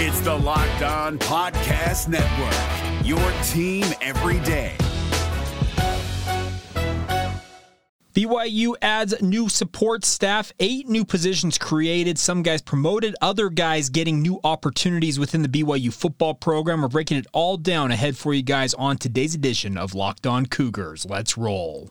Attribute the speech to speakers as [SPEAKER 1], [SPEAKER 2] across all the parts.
[SPEAKER 1] It's the Locked On Podcast Network, your team every day.
[SPEAKER 2] BYU adds new support staff, eight new positions created, some guys promoted, other guys getting new opportunities within the BYU football program. We're breaking it all down ahead for you guys on today's edition of Locked On Cougars. Let's roll.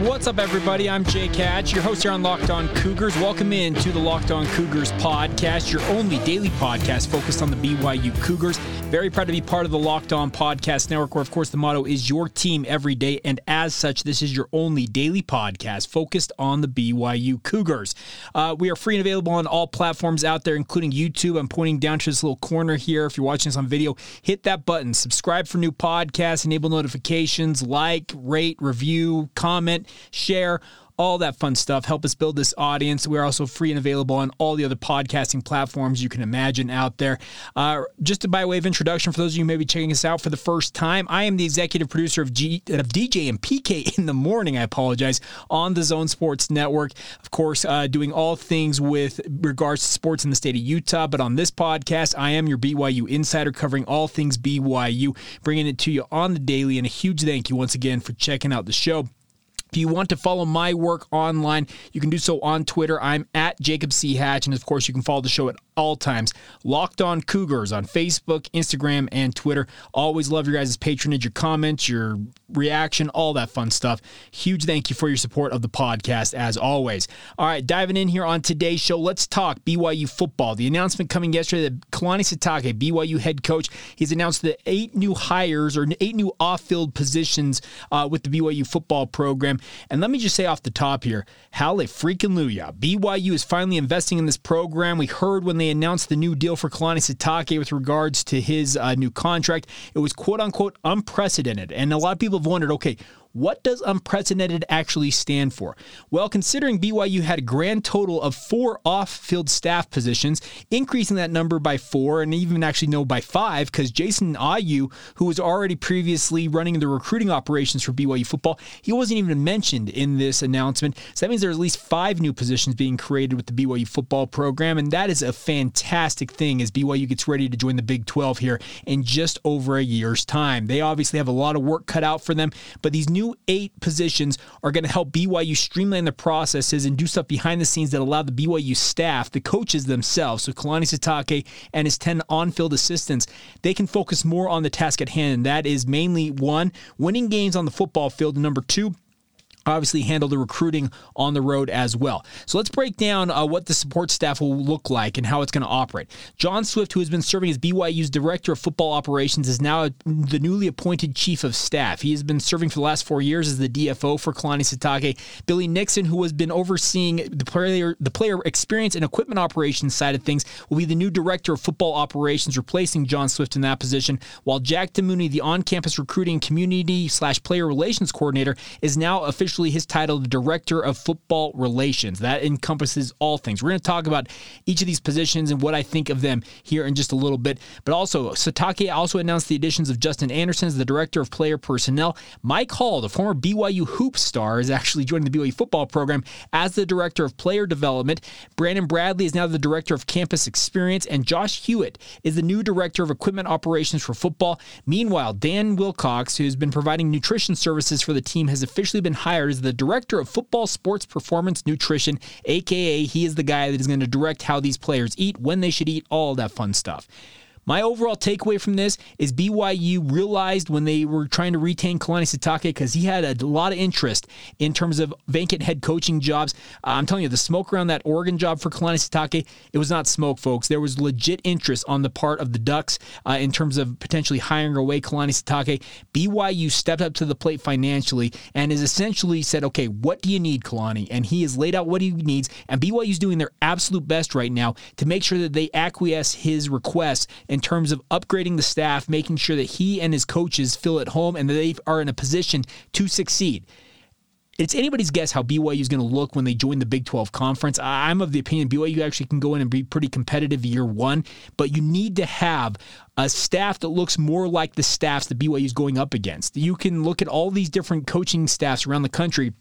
[SPEAKER 2] What's up, everybody? I'm Jake Hatch, your host here on Locked On Cougars. Welcome in to the Locked On Cougars podcast, your only daily podcast focused on the BYU Cougars. Very proud to be part of the Locked On Podcast Network, where, of course, the motto is your team every day. And as such, this is your only daily podcast focused on the BYU Cougars. Uh, we are free and available on all platforms out there, including YouTube. I'm pointing down to this little corner here. If you're watching this on video, hit that button, subscribe for new podcasts, enable notifications, like, rate, review, comment share, all that fun stuff. Help us build this audience. We're also free and available on all the other podcasting platforms you can imagine out there. Uh, just by way of introduction, for those of you may be checking us out for the first time, I am the executive producer of, G, of DJ and PK in the morning. I apologize on the Zone Sports Network. Of course, uh, doing all things with regards to sports in the state of Utah. But on this podcast, I am your BYU insider covering all things BYU, bringing it to you on the daily. And a huge thank you once again for checking out the show. If you want to follow my work online, you can do so on Twitter. I'm at Jacob C. Hatch. And of course, you can follow the show at all times. Locked on Cougars on Facebook, Instagram, and Twitter. Always love your guys' patronage, your comments, your reaction, all that fun stuff. Huge thank you for your support of the podcast, as always. All right, diving in here on today's show, let's talk BYU football. The announcement coming yesterday that Kalani Sitake, BYU head coach, he's announced the eight new hires or eight new off field positions uh, with the BYU football program. And let me just say off the top here, hallelujah, BYU is finally investing in this program. We heard when they announced the new deal for Kalani Sitake with regards to his uh, new contract, it was quote unquote unprecedented. And a lot of people have wondered, okay, what does unprecedented actually stand for? Well, considering BYU had a grand total of four off field staff positions, increasing that number by four and even actually no by five, because Jason Ayu, who was already previously running the recruiting operations for BYU football, he wasn't even mentioned in this announcement. So that means there's at least five new positions being created with the BYU football program, and that is a fantastic thing as BYU gets ready to join the Big 12 here in just over a year's time. They obviously have a lot of work cut out for them, but these new eight positions are going to help BYU streamline the processes and do stuff behind the scenes that allow the BYU staff, the coaches themselves, so Kalani Sitake and his 10 on field assistants, they can focus more on the task at hand. And that is mainly one, winning games on the football field, and number two, obviously handle the recruiting on the road as well. So let's break down uh, what the support staff will look like and how it's going to operate. John Swift, who has been serving as BYU's director of football operations, is now the newly appointed chief of staff. He has been serving for the last four years as the DFO for Kalani Sitake. Billy Nixon, who has been overseeing the player the player experience and equipment operations side of things, will be the new director of football operations, replacing John Swift in that position. While Jack Demooney, the on-campus recruiting community slash player relations coordinator, is now officially officially his title, the Director of Football Relations. That encompasses all things. We're going to talk about each of these positions and what I think of them here in just a little bit. But also, Sitake also announced the additions of Justin Anderson as the Director of Player Personnel. Mike Hall, the former BYU hoop star, is actually joining the BYU football program as the Director of Player Development. Brandon Bradley is now the Director of Campus Experience, and Josh Hewitt is the new Director of Equipment Operations for football. Meanwhile, Dan Wilcox, who's been providing nutrition services for the team, has officially been hired is the director of football sports performance nutrition, aka he is the guy that is going to direct how these players eat, when they should eat, all that fun stuff. My overall takeaway from this is BYU realized when they were trying to retain Kalani Sitake because he had a lot of interest in terms of vacant head coaching jobs. Uh, I'm telling you, the smoke around that Oregon job for Kalani Sitake, it was not smoke, folks. There was legit interest on the part of the Ducks uh, in terms of potentially hiring away Kalani Sitake. BYU stepped up to the plate financially and has essentially said, okay, what do you need, Kalani? And he has laid out what he needs. And BYU is doing their absolute best right now to make sure that they acquiesce his requests in terms of upgrading the staff, making sure that he and his coaches feel at home and that they are in a position to succeed it's anybody's guess how BYU is going to look when they join the Big 12 conference. I'm of the opinion BYU actually can go in and be pretty competitive year one, but you need to have a staff that looks more like the staffs that BYU is going up against. You can look at all these different coaching staffs around the country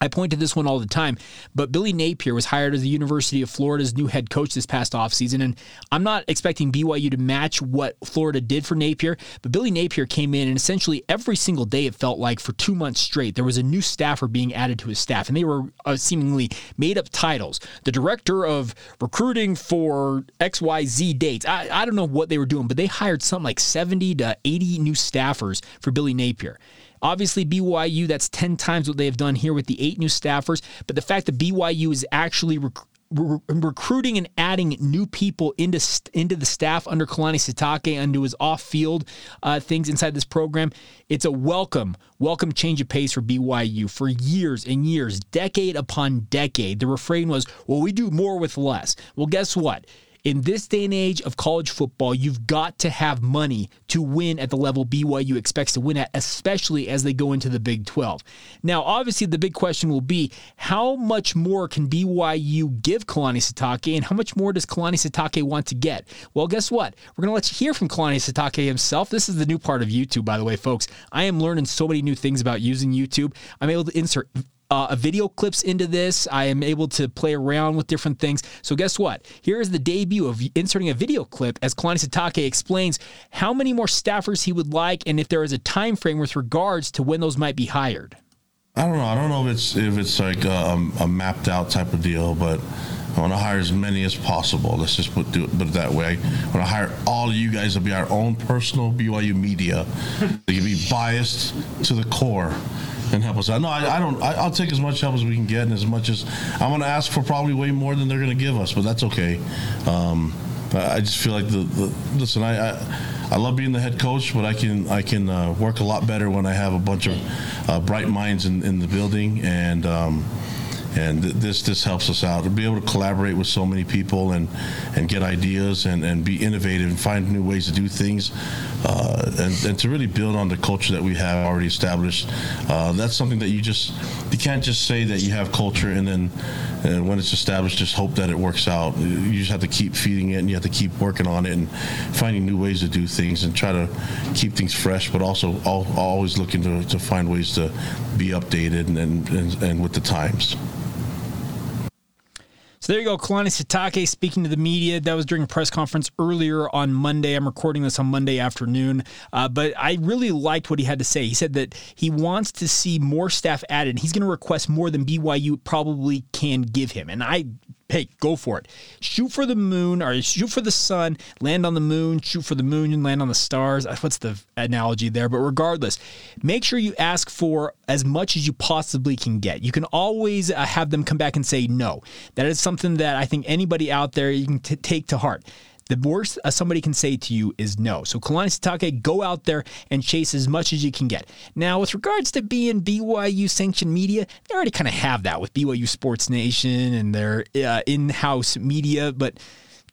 [SPEAKER 2] I point to this one all the time, but Billy Napier was hired as the University of Florida's new head coach this past offseason, and I'm not expecting BYU to match what Florida did for Napier, but Billy Napier came in, and essentially every single day it felt like for two months straight, there was a new staffer being added to his staff, and they were uh, seemingly made up titles. The director of recruiting for XYZ dates. I, I don't know what they were doing, but they hired something like 70 to 80 new staffers for Billy Napier. Obviously, BYU, that's 10 times what they have done here with the eight new staffers. But the fact that BYU is actually rec- re- recruiting and adding new people into into the staff under Kalani Sitake, under his off-field uh, things inside this program, it's a welcome, welcome change of pace for BYU. For years and years, decade upon decade, the refrain was, "Well, we do more with less." Well, guess what? In this day and age of college football, you've got to have money to win at the level BYU expects to win at, especially as they go into the Big 12. Now, obviously, the big question will be how much more can BYU give Kalani Sitake, and how much more does Kalani Sitake want to get? Well, guess what? We're going to let you hear from Kalani Sitake himself. This is the new part of YouTube, by the way, folks. I am learning so many new things about using YouTube. I'm able to insert uh, video clips into this. I am able to play around with different things. So guess what? Here is the debut of inserting a video clip as Kalani Sitake explains how many more staffers he would like and if there is a time frame with regards to when those might be hired.
[SPEAKER 3] I don't know. I don't know if it's if it's like a, a mapped out type of deal, but I want to hire as many as possible. Let's just put, do it, put it that way. I want to hire all of you guys to be our own personal BYU media. they can be biased to the core and help us out. No, I, I don't. I, will take as much help as we can get, and as much as I'm going to ask for, probably way more than they're going to give us, but that's okay. Um, I just feel like the, the listen. I, I, I love being the head coach, but I can I can uh, work a lot better when I have a bunch of uh, bright minds in, in the building and. Um, and this this helps us out to be able to collaborate with so many people and and get ideas and, and be innovative and find new ways to do things uh, and, and to really build on the culture that we have already established. Uh, that's something that you just you can't just say that you have culture and then and when it's established just hope that it works out. You just have to keep feeding it and you have to keep working on it and finding new ways to do things and try to keep things fresh but also always looking to, to find ways to be updated and, and, and with the times
[SPEAKER 2] so there you go, Kalani Sitake speaking to the media. That was during a press conference earlier on Monday. I'm recording this on Monday afternoon, uh, but I really liked what he had to say. He said that he wants to see more staff added. He's going to request more than BYU probably can give him, and I hey, go for it. Shoot for the moon or shoot for the sun, land on the moon, shoot for the moon and land on the stars. What's the analogy there? But regardless, make sure you ask for as much as you possibly can get. You can always uh, have them come back and say no. That is something that I think anybody out there you can t- take to heart. The worst uh, somebody can say to you is no. So Kalani Sitake, go out there and chase as much as you can get. Now, with regards to being BYU sanctioned media, they already kind of have that with BYU Sports Nation and their uh, in-house media, but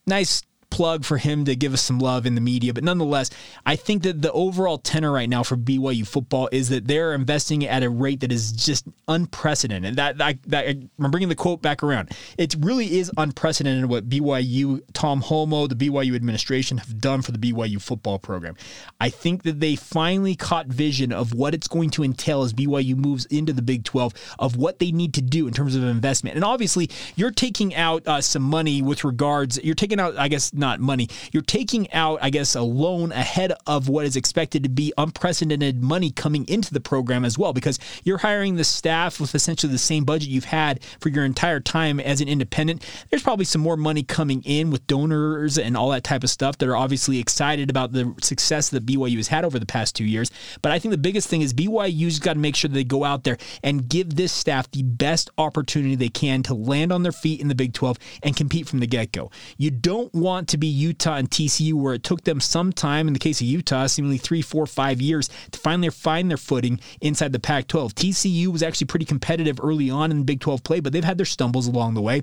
[SPEAKER 2] nice plug for him to give us some love in the media. But nonetheless, I think that the overall tenor right now for BYU football is that they're investing at a rate that is just unprecedented. That, that, that I'm bringing the quote back around. It really is unprecedented what BYU, Tom Holmoe, the BYU administration have done for the BYU football program. I think that they finally caught vision of what it's going to entail as BYU moves into the Big 12 of what they need to do in terms of investment. And obviously, you're taking out uh, some money with regards. You're taking out, I guess not money. You're taking out, I guess, a loan ahead of what is expected to be unprecedented money coming into the program as well, because you're hiring the staff with essentially the same budget you've had for your entire time as an independent. There's probably some more money coming in with donors and all that type of stuff that are obviously excited about the success that BYU has had over the past two years. But I think the biggest thing is BYU's got to make sure they go out there and give this staff the best opportunity they can to land on their feet in the Big 12 and compete from the get go. You don't want to be Utah and TCU, where it took them some time, in the case of Utah, seemingly three, four, five years to finally find their footing inside the Pac 12. TCU was actually pretty competitive early on in Big 12 play, but they've had their stumbles along the way.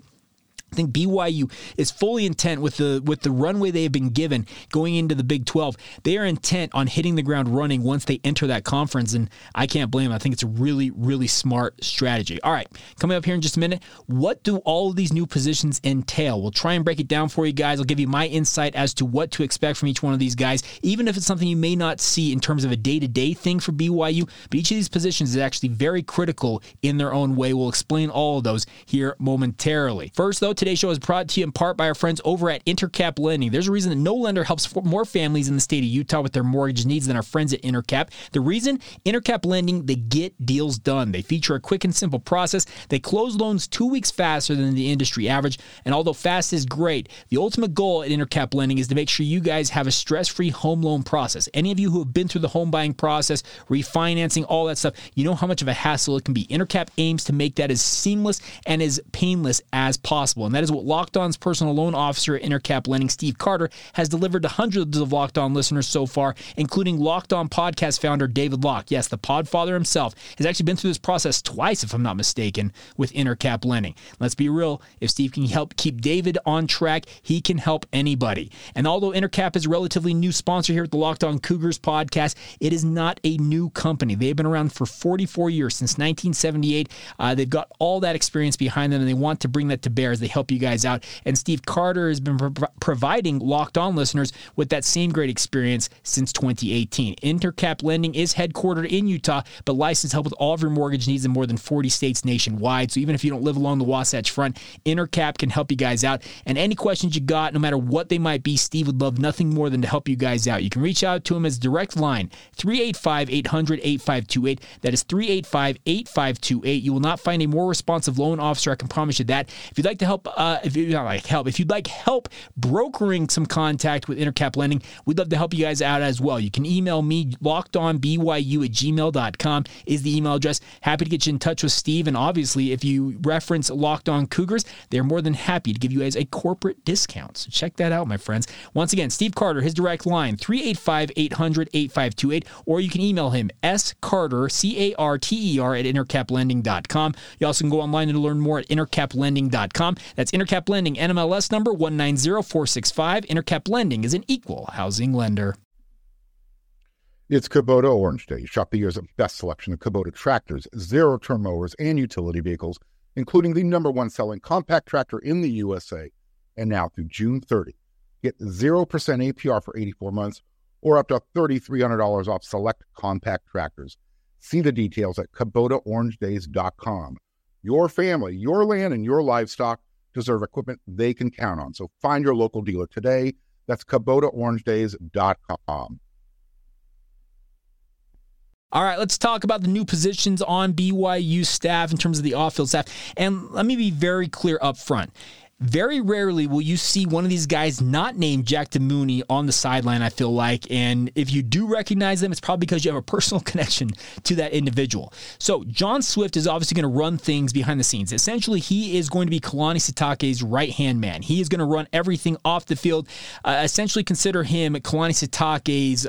[SPEAKER 2] I think BYU is fully intent with the with the runway they have been given going into the Big 12. They are intent on hitting the ground running once they enter that conference, and I can't blame them. I think it's a really really smart strategy. All right, coming up here in just a minute, what do all of these new positions entail? We'll try and break it down for you guys. I'll give you my insight as to what to expect from each one of these guys, even if it's something you may not see in terms of a day to day thing for BYU. But each of these positions is actually very critical in their own way. We'll explain all of those here momentarily. First, though Today's show is brought to you in part by our friends over at Intercap Lending. There's a reason that no lender helps more families in the state of Utah with their mortgage needs than our friends at Intercap. The reason Intercap Lending, they get deals done. They feature a quick and simple process. They close loans two weeks faster than the industry average. And although fast is great, the ultimate goal at Intercap Lending is to make sure you guys have a stress free home loan process. Any of you who have been through the home buying process, refinancing, all that stuff, you know how much of a hassle it can be. Intercap aims to make that as seamless and as painless as possible. And that is what Locked On's personal loan officer at Intercap Lending, Steve Carter, has delivered to hundreds of Locked On listeners so far, including Locked On podcast founder David Locke. Yes, the podfather himself has actually been through this process twice, if I'm not mistaken, with Intercap Lending. Let's be real, if Steve can help keep David on track, he can help anybody. And although Intercap is a relatively new sponsor here at the Locked On Cougars podcast, it is not a new company. They've been around for 44 years, since 1978. Uh, they've got all that experience behind them, and they want to bring that to bear as they help you guys guys out. And Steve Carter has been pro- providing locked on listeners with that same great experience since 2018. Intercap Lending is headquartered in Utah, but licensed help with all of your mortgage needs in more than 40 states nationwide. So even if you don't live along the Wasatch Front, Intercap can help you guys out. And any questions you got, no matter what they might be, Steve would love nothing more than to help you guys out. You can reach out to him as direct line 385 800 8528. That is 385 8528. You will not find a more responsive loan officer. I can promise you that. If you'd like to help, uh, if you not like help, if you'd like help brokering some contact with Intercap Lending, we'd love to help you guys out as well. You can email me, lockedonbyu at gmail.com is the email address. Happy to get you in touch with Steve. And obviously, if you reference Locked On Cougars, they're more than happy to give you guys a corporate discount. So check that out, my friends. Once again, Steve Carter, his direct line, 385 800 8528, or you can email him, S Carter, C A R T E R, at intercaplending.com. You also can go online to learn more at intercaplending.com. That's Intercap Lending, NMLS number 190465. Intercap Lending is an equal housing lender.
[SPEAKER 4] It's Kubota Orange Day. Shop the year's best selection of Kubota tractors, zero turn mowers, and utility vehicles, including the number one selling compact tractor in the USA. And now through June 30, get 0% APR for 84 months or up to $3,300 off select compact tractors. See the details at KubotaOrangeDays.com. Your family, your land, and your livestock deserve equipment they can count on. So find your local dealer today. That's KubotaOrangeDays.com.
[SPEAKER 2] All right, let's talk about the new positions on BYU staff in terms of the off-field staff. And let me be very clear up front. Very rarely will you see one of these guys not named Jack DeMooney on the sideline, I feel like. And if you do recognize them, it's probably because you have a personal connection to that individual. So, John Swift is obviously going to run things behind the scenes. Essentially, he is going to be Kalani Sitake's right hand man. He is going to run everything off the field. Uh, essentially, consider him Kalani Sitake's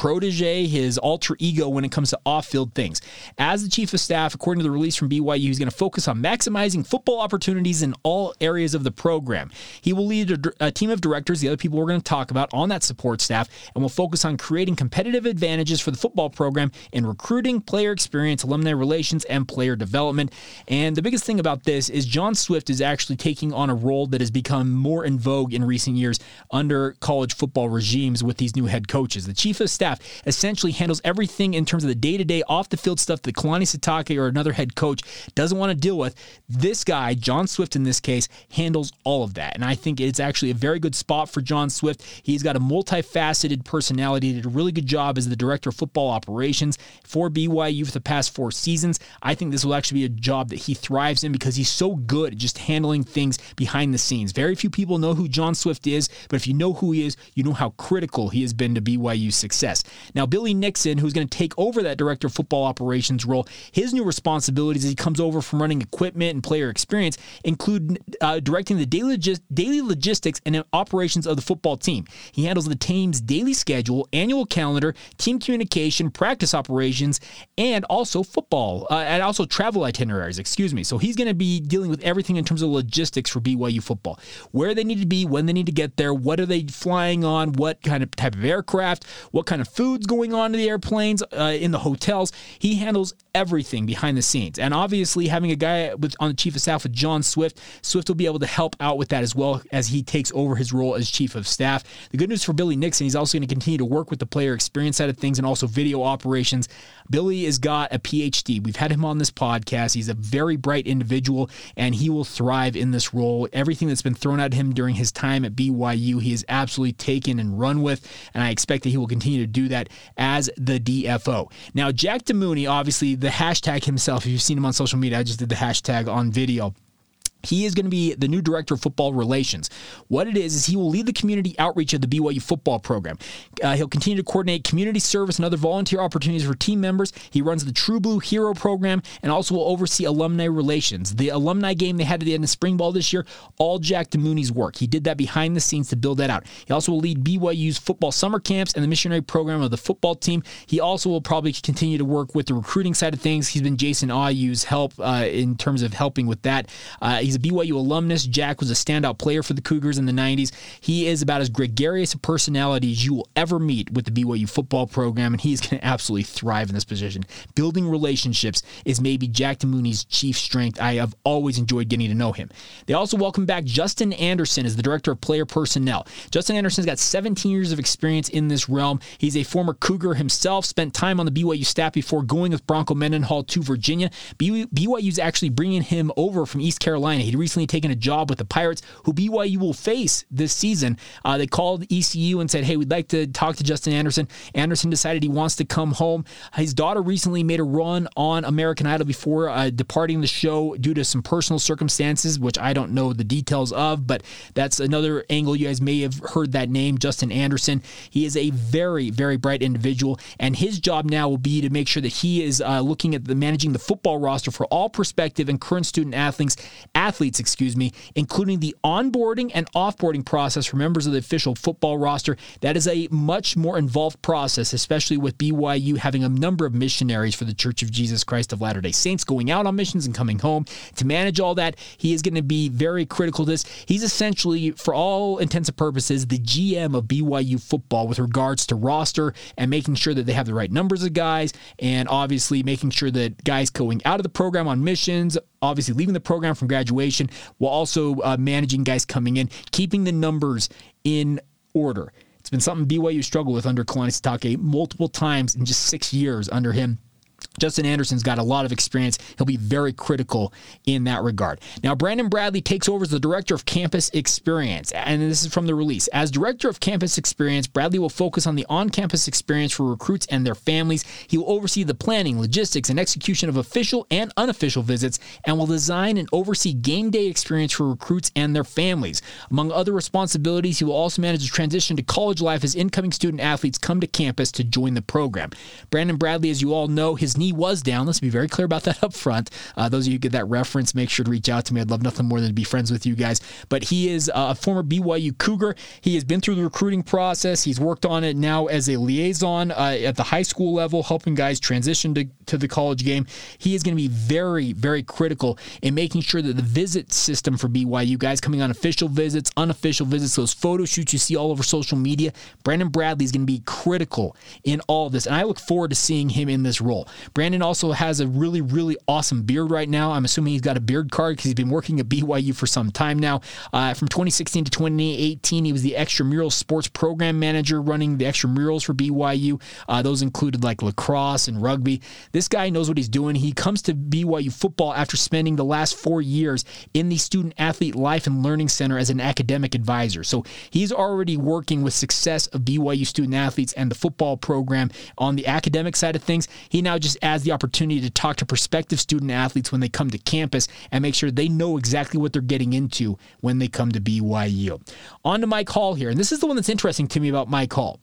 [SPEAKER 2] protege, his alter ego when it comes to off field things. As the chief of staff, according to the release from BYU, he's going to focus on maximizing football opportunities in all areas of the program. He will lead a, a team of directors, the other people we're going to talk about on that support staff, and will focus on creating competitive advantages for the football program in recruiting, player experience, alumni relations, and player development. And the biggest thing about this is John Swift is actually taking on a role that has become more in vogue in recent years under college football regimes with these new head coaches. The chief of staff staff essentially handles everything in terms of the day to day off the field stuff that Kalani Sitake or another head coach doesn't want to deal with. This guy, John Swift in this case, handles all of that. And I think it's actually a very good spot for John Swift. He's got a multifaceted personality, did a really good job as the director of football operations for BYU for the past four seasons. I think this will actually be a job that he thrives in because he's so good at just handling things behind the scenes. Very few people know who John Swift is, but if you know who he is, you know how critical he has been to BYU's success. Success. Now, Billy Nixon, who's going to take over that director of football operations role, his new responsibilities as he comes over from running equipment and player experience include uh, directing the daily, logis- daily logistics and operations of the football team. He handles the team's daily schedule, annual calendar, team communication, practice operations, and also football, uh, and also travel itineraries, excuse me. So he's going to be dealing with everything in terms of logistics for BYU football. Where they need to be, when they need to get there, what are they flying on, what kind of type of aircraft, what kind of food's going on to the airplanes, uh, in the hotels. He handles everything behind the scenes. And obviously, having a guy with on the chief of staff with John Swift, Swift will be able to help out with that as well as he takes over his role as chief of staff. The good news for Billy Nixon, he's also going to continue to work with the player experience side of things and also video operations. Billy has got a PhD. We've had him on this podcast. He's a very bright individual and he will thrive in this role. Everything that's been thrown at him during his time at BYU, he has absolutely taken and run with. And I expect that he will continue to do that as the DFO. Now, Jack DeMooney, obviously, the hashtag himself, if you've seen him on social media, I just did the hashtag on video. He is going to be the new director of football relations. What it is, is he will lead the community outreach of the BYU football program. Uh, he'll continue to coordinate community service and other volunteer opportunities for team members. He runs the True Blue Hero program and also will oversee alumni relations. The alumni game they had at the end of spring ball this year, all Jack DeMooney's work. He did that behind the scenes to build that out. He also will lead BYU's football summer camps and the missionary program of the football team. He also will probably continue to work with the recruiting side of things. He's been Jason Ayu's help uh, in terms of helping with that. Uh, He's a BYU alumnus. Jack was a standout player for the Cougars in the 90s. He is about as gregarious a personality as you will ever meet with the BYU football program, and he's going to absolutely thrive in this position. Building relationships is maybe Jack DeMooney's chief strength. I have always enjoyed getting to know him. They also welcome back Justin Anderson as the director of player personnel. Justin Anderson's got 17 years of experience in this realm. He's a former Cougar himself, spent time on the BYU staff before going with Bronco Mendenhall to Virginia. BYU's actually bringing him over from East Carolina. He recently taken a job with the Pirates, who BYU will face this season. Uh, they called ECU and said, "Hey, we'd like to talk to Justin Anderson." Anderson decided he wants to come home. His daughter recently made a run on American Idol before uh, departing the show due to some personal circumstances, which I don't know the details of, but that's another angle. You guys may have heard that name, Justin Anderson. He is a very, very bright individual, and his job now will be to make sure that he is uh, looking at the managing the football roster for all prospective and current student athletes, athletes, excuse me, including the onboarding and offboarding process for members of the official football roster. That is a much more involved process, especially with BYU having a number of missionaries for the Church of Jesus Christ of Latter day Saints going out on missions and coming home. To manage all that, he is going to be very critical to this. He's essentially, for all intents and purposes, the GM of BYU football with regards to roster and making sure that they have the right numbers of guys and obviously making sure that guys going out of the program on missions, obviously leaving the program from graduation, while also uh, managing guys coming in, keeping the numbers in order. It's been something BYU struggled with under Kalani Sitake multiple times in just six years under him. Justin Anderson's got a lot of experience. He'll be very critical in that regard. Now, Brandon Bradley takes over as the Director of Campus Experience. And this is from the release. As Director of Campus Experience, Bradley will focus on the on campus experience for recruits and their families. He will oversee the planning, logistics, and execution of official and unofficial visits and will design and oversee game day experience for recruits and their families. Among other responsibilities, he will also manage the transition to college life as incoming student athletes come to campus to join the program. Brandon Bradley, as you all know, his knee was down. Let's be very clear about that up front. Uh, those of you who get that reference, make sure to reach out to me. I'd love nothing more than to be friends with you guys. But he is a former BYU Cougar. He has been through the recruiting process. He's worked on it now as a liaison uh, at the high school level, helping guys transition to, to the college game. He is going to be very, very critical in making sure that the visit system for BYU, guys coming on official visits, unofficial visits, those photo shoots you see all over social media, Brandon Bradley is going to be critical in all this. And I look forward to seeing him in this role. Brandon also has a really, really awesome beard right now. I'm assuming he's got a beard card because he's been working at BYU for some time now. Uh, from 2016 to 2018, he was the extramural sports program manager running the extramurals for BYU. Uh, those included like lacrosse and rugby. This guy knows what he's doing. He comes to BYU football after spending the last four years in the Student Athlete Life and Learning Center as an academic advisor. So he's already working with success of BYU student athletes and the football program on the academic side of things. He now just has the opportunity to talk to prospective student athletes when they come to campus and make sure they know exactly what they're getting into when they come to BYU. On to Mike Hall here. And this is the one that's interesting to me about Mike Hall.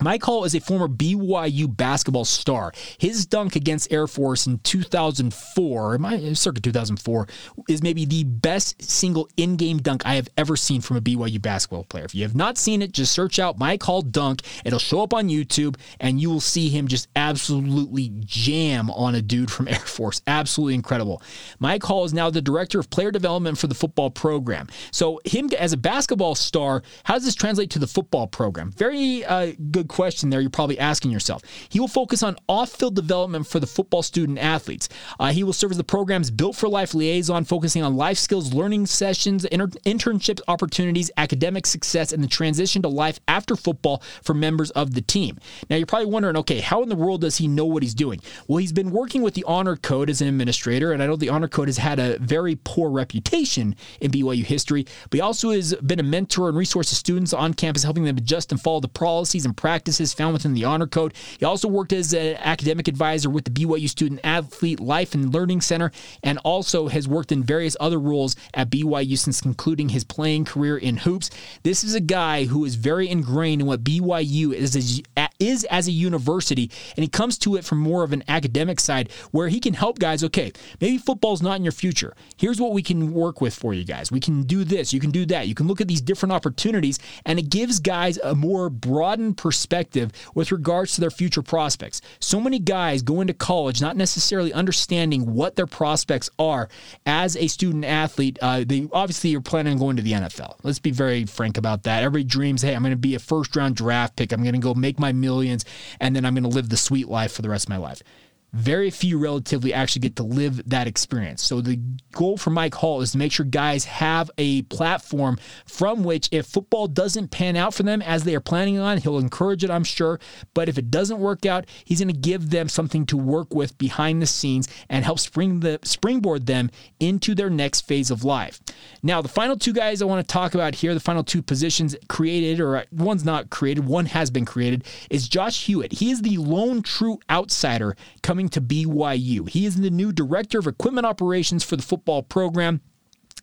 [SPEAKER 2] Mike Hall is a former BYU basketball star. His dunk against Air Force in 2004, my, circa 2004, is maybe the best single in-game dunk I have ever seen from a BYU basketball player. If you have not seen it, just search out Mike Hall dunk. It'll show up on YouTube, and you will see him just absolutely jam on a dude from Air Force. Absolutely incredible. Mike Hall is now the director of player development for the football program. So him as a basketball star, how does this translate to the football program? Very uh, good question there you're probably asking yourself. He will focus on off field development for the football student athletes. Uh, he will serve as the program's Built for Life liaison, focusing on life skills, learning sessions, inter- internship opportunities, academic success, and the transition to life after football for members of the team. Now, you're probably wondering, okay, how in the world does he know what he's doing? Well, he's been working with the Honor Code as an administrator, and I know the Honor Code has had a very poor reputation in BYU history, but he also has been a mentor and resource to students on campus, helping them adjust and follow the policies and practices practices found within the Honor Code. He also worked as an academic advisor with the BYU Student Athlete Life and Learning Center and also has worked in various other roles at BYU since concluding his playing career in hoops. This is a guy who is very ingrained in what BYU is as, is as a university, and he comes to it from more of an academic side where he can help guys. Okay, maybe football's not in your future. Here's what we can work with for you guys. We can do this, you can do that. You can look at these different opportunities, and it gives guys a more broadened perspective perspective with regards to their future prospects. So many guys go into college not necessarily understanding what their prospects are as a student athlete. Uh, they obviously are planning on going to the NFL. Let's be very frank about that. Everybody dreams, hey, I'm going to be a first round draft pick. I'm going to go make my millions, and then I'm going to live the sweet life for the rest of my life very few relatively actually get to live that experience. So the goal for Mike Hall is to make sure guys have a platform from which if football doesn't pan out for them as they are planning on, he'll encourage it, I'm sure, but if it doesn't work out, he's going to give them something to work with behind the scenes and help spring the springboard them into their next phase of life. Now, the final two guys I want to talk about here, the final two positions created or one's not created, one has been created is Josh Hewitt. He is the lone true outsider coming coming to BYU. He is the new director of equipment operations for the football program.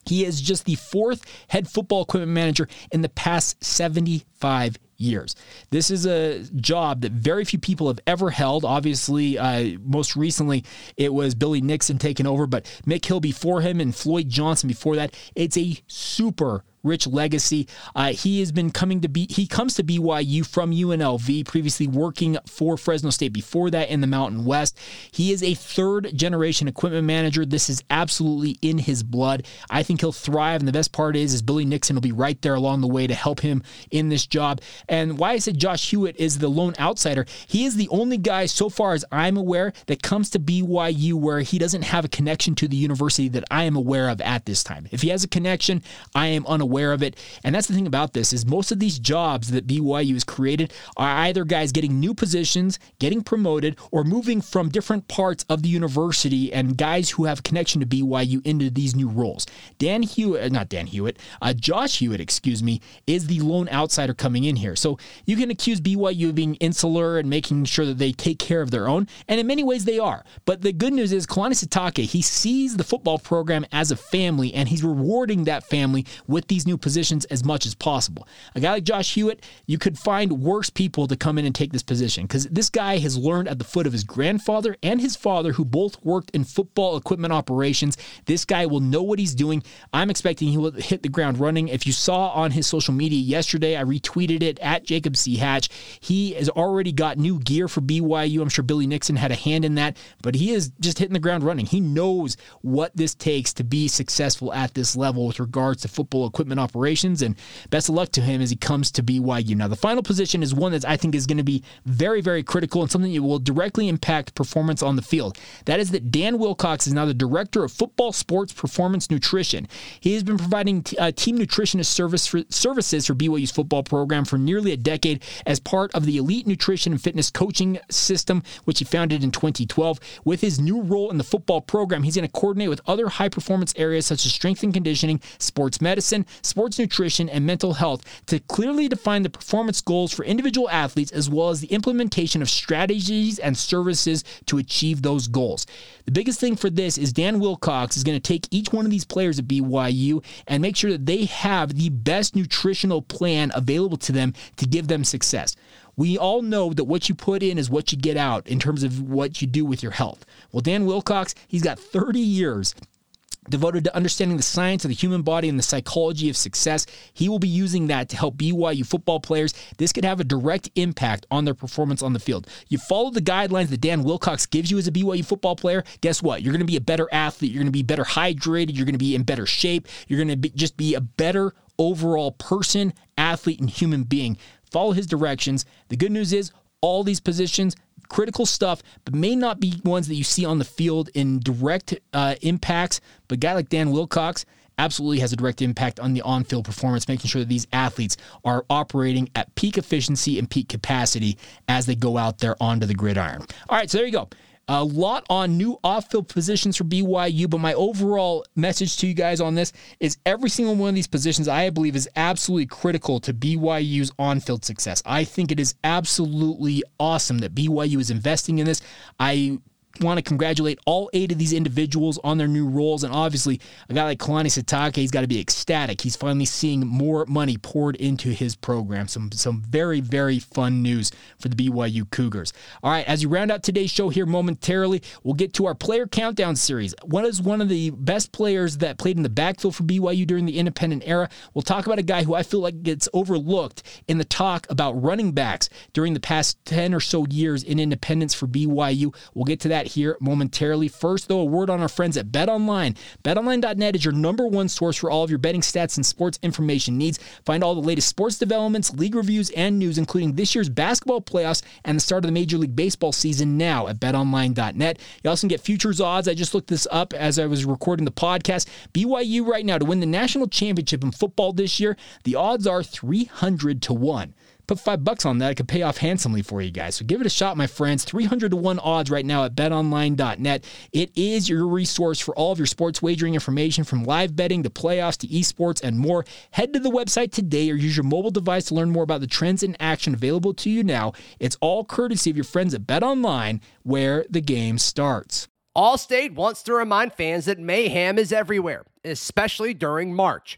[SPEAKER 2] He is just the fourth head football equipment manager in the past 75 years. This is a job that very few people have ever held. Obviously, uh, most recently it was Billy Nixon taking over, but Mick Hill before him and Floyd Johnson before that. It's a super rich legacy. Uh, he has been coming to be he comes to BYU from UNLV, previously working for Fresno State before that in the Mountain West. He is a third generation equipment manager. This is absolutely in his blood. I think he'll thrive, and the best part is is Billy Nixon will be right there along the way to help him in this job. And why I said Josh Hewitt is the lone outsider, he is the only guy so far as I'm aware that comes to BYU where he doesn't have a connection to the university that I am aware of at this time. If he has a connection, I am unaware aware of it. And that's the thing about this is most of these jobs that BYU has created are either guys getting new positions, getting promoted, or moving from different parts of the university and guys who have connection to BYU into these new roles. Dan Hewitt, uh, not Dan Hewitt, uh, Josh Hewitt, excuse me, is the lone outsider coming in here. So you can accuse BYU of being insular and making sure that they take care of their own, and in many ways they are. But the good news is Kalani Sitake, he sees the football program as a family, and he's rewarding that family with these new positions as much as possible. A guy like Josh Hewitt, you could find worse people to come in and take this position because this guy has learned at the foot of his grandfather and his father, who both worked in football equipment operations. This guy will know what he's doing. I'm expecting he will hit the ground running. If you saw on his social media yesterday, I retweeted it at Jacob C. Hatch. He has already got new gear for BYU. I'm sure Billy Nixon had a hand in that, but he is just hitting the ground running. He knows what this takes to be successful at this level with regards to football equipment development operations. And best of luck to him as he comes to BYU. Now, the final position is one that I think is going to be very, very critical and something that will directly impact performance on the field. That is that Dan Wilcox is now the director of football sports performance nutrition. He has been providing t- uh, team nutritionist service for, services for BYU's football program for nearly a decade as part of the elite nutrition and fitness coaching system, which he founded in 2012. With his new role in the football program, he's going to coordinate with other high performance areas such as strength and conditioning, sports medicine, sports nutrition, and mental health to clearly define the performance goals for individual athletes as well as the implementation of strategies and services to achieve those goals. The biggest thing for this is Dan Wilcox is going to take each one of these players at BYU and make sure that they have the best nutritional plan available to them to give them success. We all know that what you put in is what you get out in terms of what you do with your health. Well, Dan Wilcox, he's got 30 years devoted to understanding the science of the human body and the psychology of success. He will be using that to help BYU football players. This could have a direct impact on their performance on the field. You follow the guidelines that Dan Wilcox gives you as a BYU football player, guess what? You're going to be a better athlete. You're going to be better hydrated. You're going to be in better shape. You're going to be, just be a better overall person, athlete, and human being. Follow his directions. The good news is all these positions critical stuff, but may not be ones that you see on the field in direct uh, impacts. But a guy like Dan Wilcox absolutely has a direct impact on the on field performance, making sure that these athletes are operating at peak efficiency and peak capacity as they go out there onto the gridiron. All right, so there you go. A lot on new off field positions for BYU, but my overall message to you guys on this is every single one of these positions I believe is absolutely critical to BYU's on field success. I think it is absolutely awesome that BYU is investing in this. I want to congratulate all eight of these individuals on their new roles. And obviously, a guy like Kalani Sitake, he's got to be ecstatic. He's finally seeing more money poured into his program. Some, some very, very fun news for the BYU Cougars. All right, as you round out today's show here momentarily, we'll get to our player countdown series. What is one of the best players that played in the backfield for BYU during the independent era? We'll talk about a guy who I feel like gets overlooked in the talk about running backs during the past 10 or so years in independence for BYU. We'll get to that here momentarily. First, though, a word on our friends at Bet Online. BetOnline.net is your number one source for all of your betting stats and sports information needs. Find all the latest sports developments, league reviews, and news, including this year's basketball playoffs and the start of the Major League Baseball season now at BetOnline.net. You also can get futures odds. I just looked this up as I was recording the podcast. BYU right now to win the national championship in football this year, the odds are 300 to 1. Put five bucks on that. It could pay off handsomely for you guys. So give it a shot, my friends. 300 to 1 odds right now at betonline.net. It is your resource for all of your sports wagering information from live betting to playoffs to esports and more. Head to the website today or use your mobile device to learn more about the trends in action available to you now. It's all courtesy of your friends at BetOnline, where the game starts.
[SPEAKER 5] Allstate wants to remind fans that mayhem is everywhere, especially during March.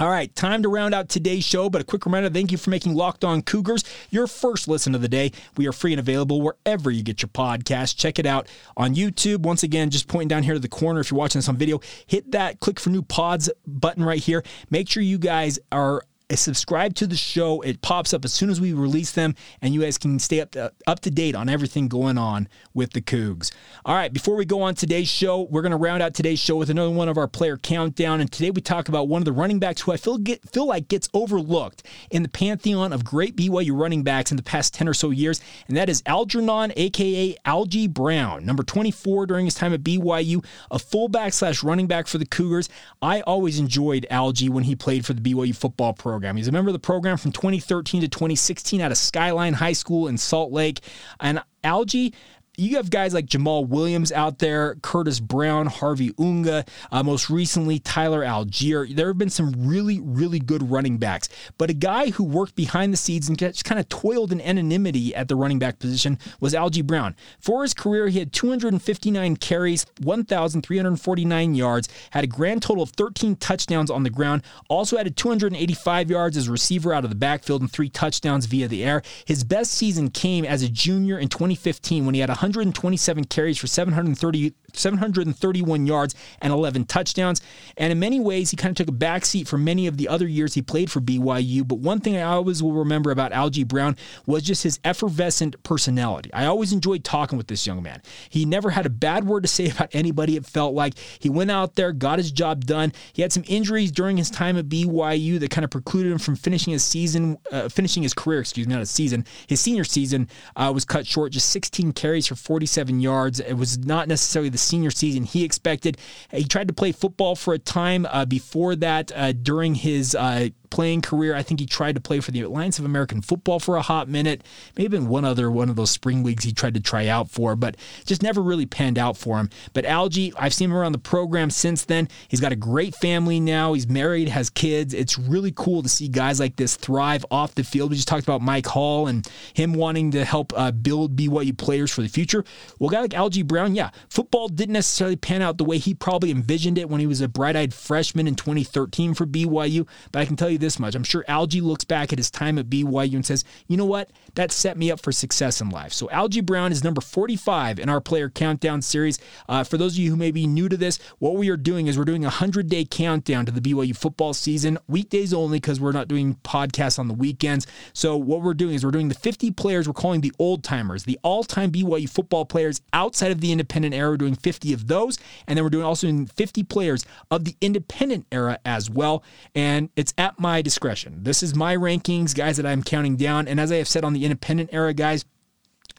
[SPEAKER 2] All right, time to round out today's show, but a quick reminder thank you for making Locked On Cougars your first listen of the day. We are free and available wherever you get your podcast. Check it out on YouTube. Once again, just pointing down here to the corner if you're watching this on video, hit that click for new pods button right here. Make sure you guys are subscribe to the show. It pops up as soon as we release them, and you guys can stay up to, up to date on everything going on with the Cougs. All right, before we go on today's show, we're going to round out today's show with another one of our player countdown. And today we talk about one of the running backs who I feel get, feel like gets overlooked in the pantheon of great BYU running backs in the past 10 or so years, and that is Algernon, aka Algie Brown, number 24 during his time at BYU, a fullback slash running back for the Cougars. I always enjoyed Algie when he played for the BYU football program program. He's a member of the program from 2013 to 2016 out of Skyline High School in Salt Lake. And Algie you have guys like Jamaal Williams out there, Curtis Brown, Harvey Unga, uh, most recently Tyler Allgeier. There have been some really, really good running backs, but a guy who worked behind the scenes and just kind of toiled in anonymity at the running back position was Algie Brown. For his career, he had 259 carries, 1,349 yards, had a grand total of 13 touchdowns on the ground, also added 285 yards as receiver out of the backfield and three touchdowns via the air. His best season came as a junior in 2015 when he had 100 127 carries for 730 731 yards and 11 touchdowns. And in many ways, he kind of took a backseat for many of the other years he played for BYU. But one thing I always will remember about Algie Brown was just his effervescent personality. I always enjoyed talking with this young man. He never had a bad word to say about anybody, it felt like. He went out there, got his job done. He had some injuries during his time at BYU that kind of precluded him from finishing his season, uh, finishing his career, excuse me, not his season. His senior season uh, was cut short, just 16 carries for 47 yards. It was not necessarily the senior season he expected. He tried to play football for a time uh, before that uh, during his uh, playing career. I think he tried to play for the Alliance of American Football for a hot minute, maybe in one other one of those spring leagues he tried to try out for, but just never really panned out for him. But Algie, I've seen him around the program since then. He's got a great family now. He's married, has kids. It's really cool to see guys like this thrive off the field. We just talked about Mike Hall and him wanting to help uh, build BYU players for the future. Well, a guy like Algie Brown, yeah, football didn't necessarily pan out the way he probably envisioned it when he was a bright eyed freshman in 2013 for BYU. But I can tell you this much I'm sure Algie looks back at his time at BYU and says, you know what? That set me up for success in life. So Algie Brown is number 45 in our player countdown series. Uh, for those of you who may be new to this, what we are doing is we're doing a 100 day countdown to the BYU football season, weekdays only because we're not doing podcasts on the weekends. So what we're doing is we're doing the 50 players we're calling the old timers, the all time BYU football players outside of the independent era. We're doing 50 of those. And then we're doing also 50 players of the independent era as well. And it's at my discretion. This is my rankings, guys, that I'm counting down. And as I have said on the independent era, guys,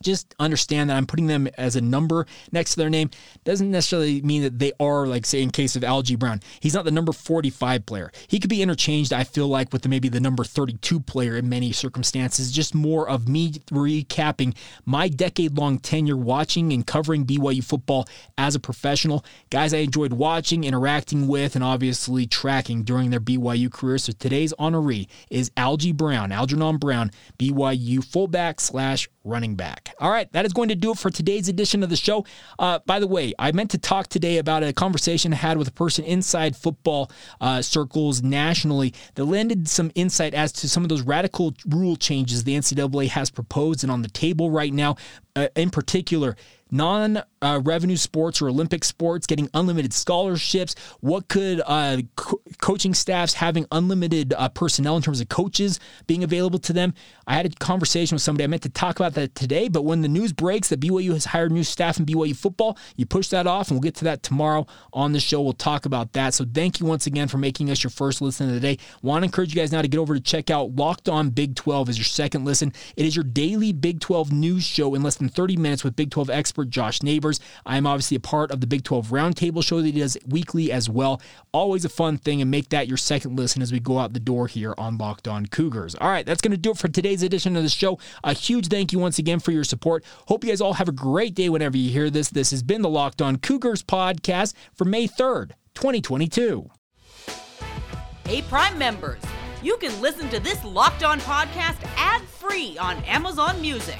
[SPEAKER 2] just understand that I'm putting them as a number next to their name doesn't necessarily mean that they are like say in case of Algie Brown. He's not the number 45 player. He could be interchanged I feel like with the, maybe the number 32 player in many circumstances. Just more of me recapping my decade long tenure watching and covering BYU football as a professional. Guys I enjoyed watching, interacting with and obviously tracking during their BYU career. So today's honoree is Algie Brown, Algernon Brown, BYU fullback slash running back. All right, that is going to do it for today's edition of the show. Uh, by the way, I meant to talk today about a conversation I had with a person inside football uh, circles nationally that landed some insight as to some of those radical rule changes the NCAA has proposed and on the table right now. Uh, in particular, non uh, revenue sports or Olympic sports getting unlimited scholarships? What could uh, co- coaching staffs having unlimited uh, personnel in terms of coaches being available to them? I had a conversation with somebody. I meant to talk about that today, but when the news breaks that BYU has hired new staff in BYU football, you push that off, and we'll get to that tomorrow on the show. We'll talk about that. So thank you once again for making us your first listen of the day. Want to encourage you guys now to get over to check out Locked On Big 12 as your second listen. It is your daily Big 12 news show in less than 30 minutes with Big 12 expert Josh Neighbors. I'm obviously a part of the Big 12 Roundtable show that he does weekly as well. Always a fun thing, and make that your second listen as we go out the door here on Locked On Cougars. All right, that's going to do it for today's edition of the show. A huge thank you once again for your support. Hope you guys all have a great day whenever you hear this. This has been the Locked On Cougars podcast for May 3rd, 2022.
[SPEAKER 6] Hey, Prime members, you can listen to this Locked On podcast ad free on Amazon Music.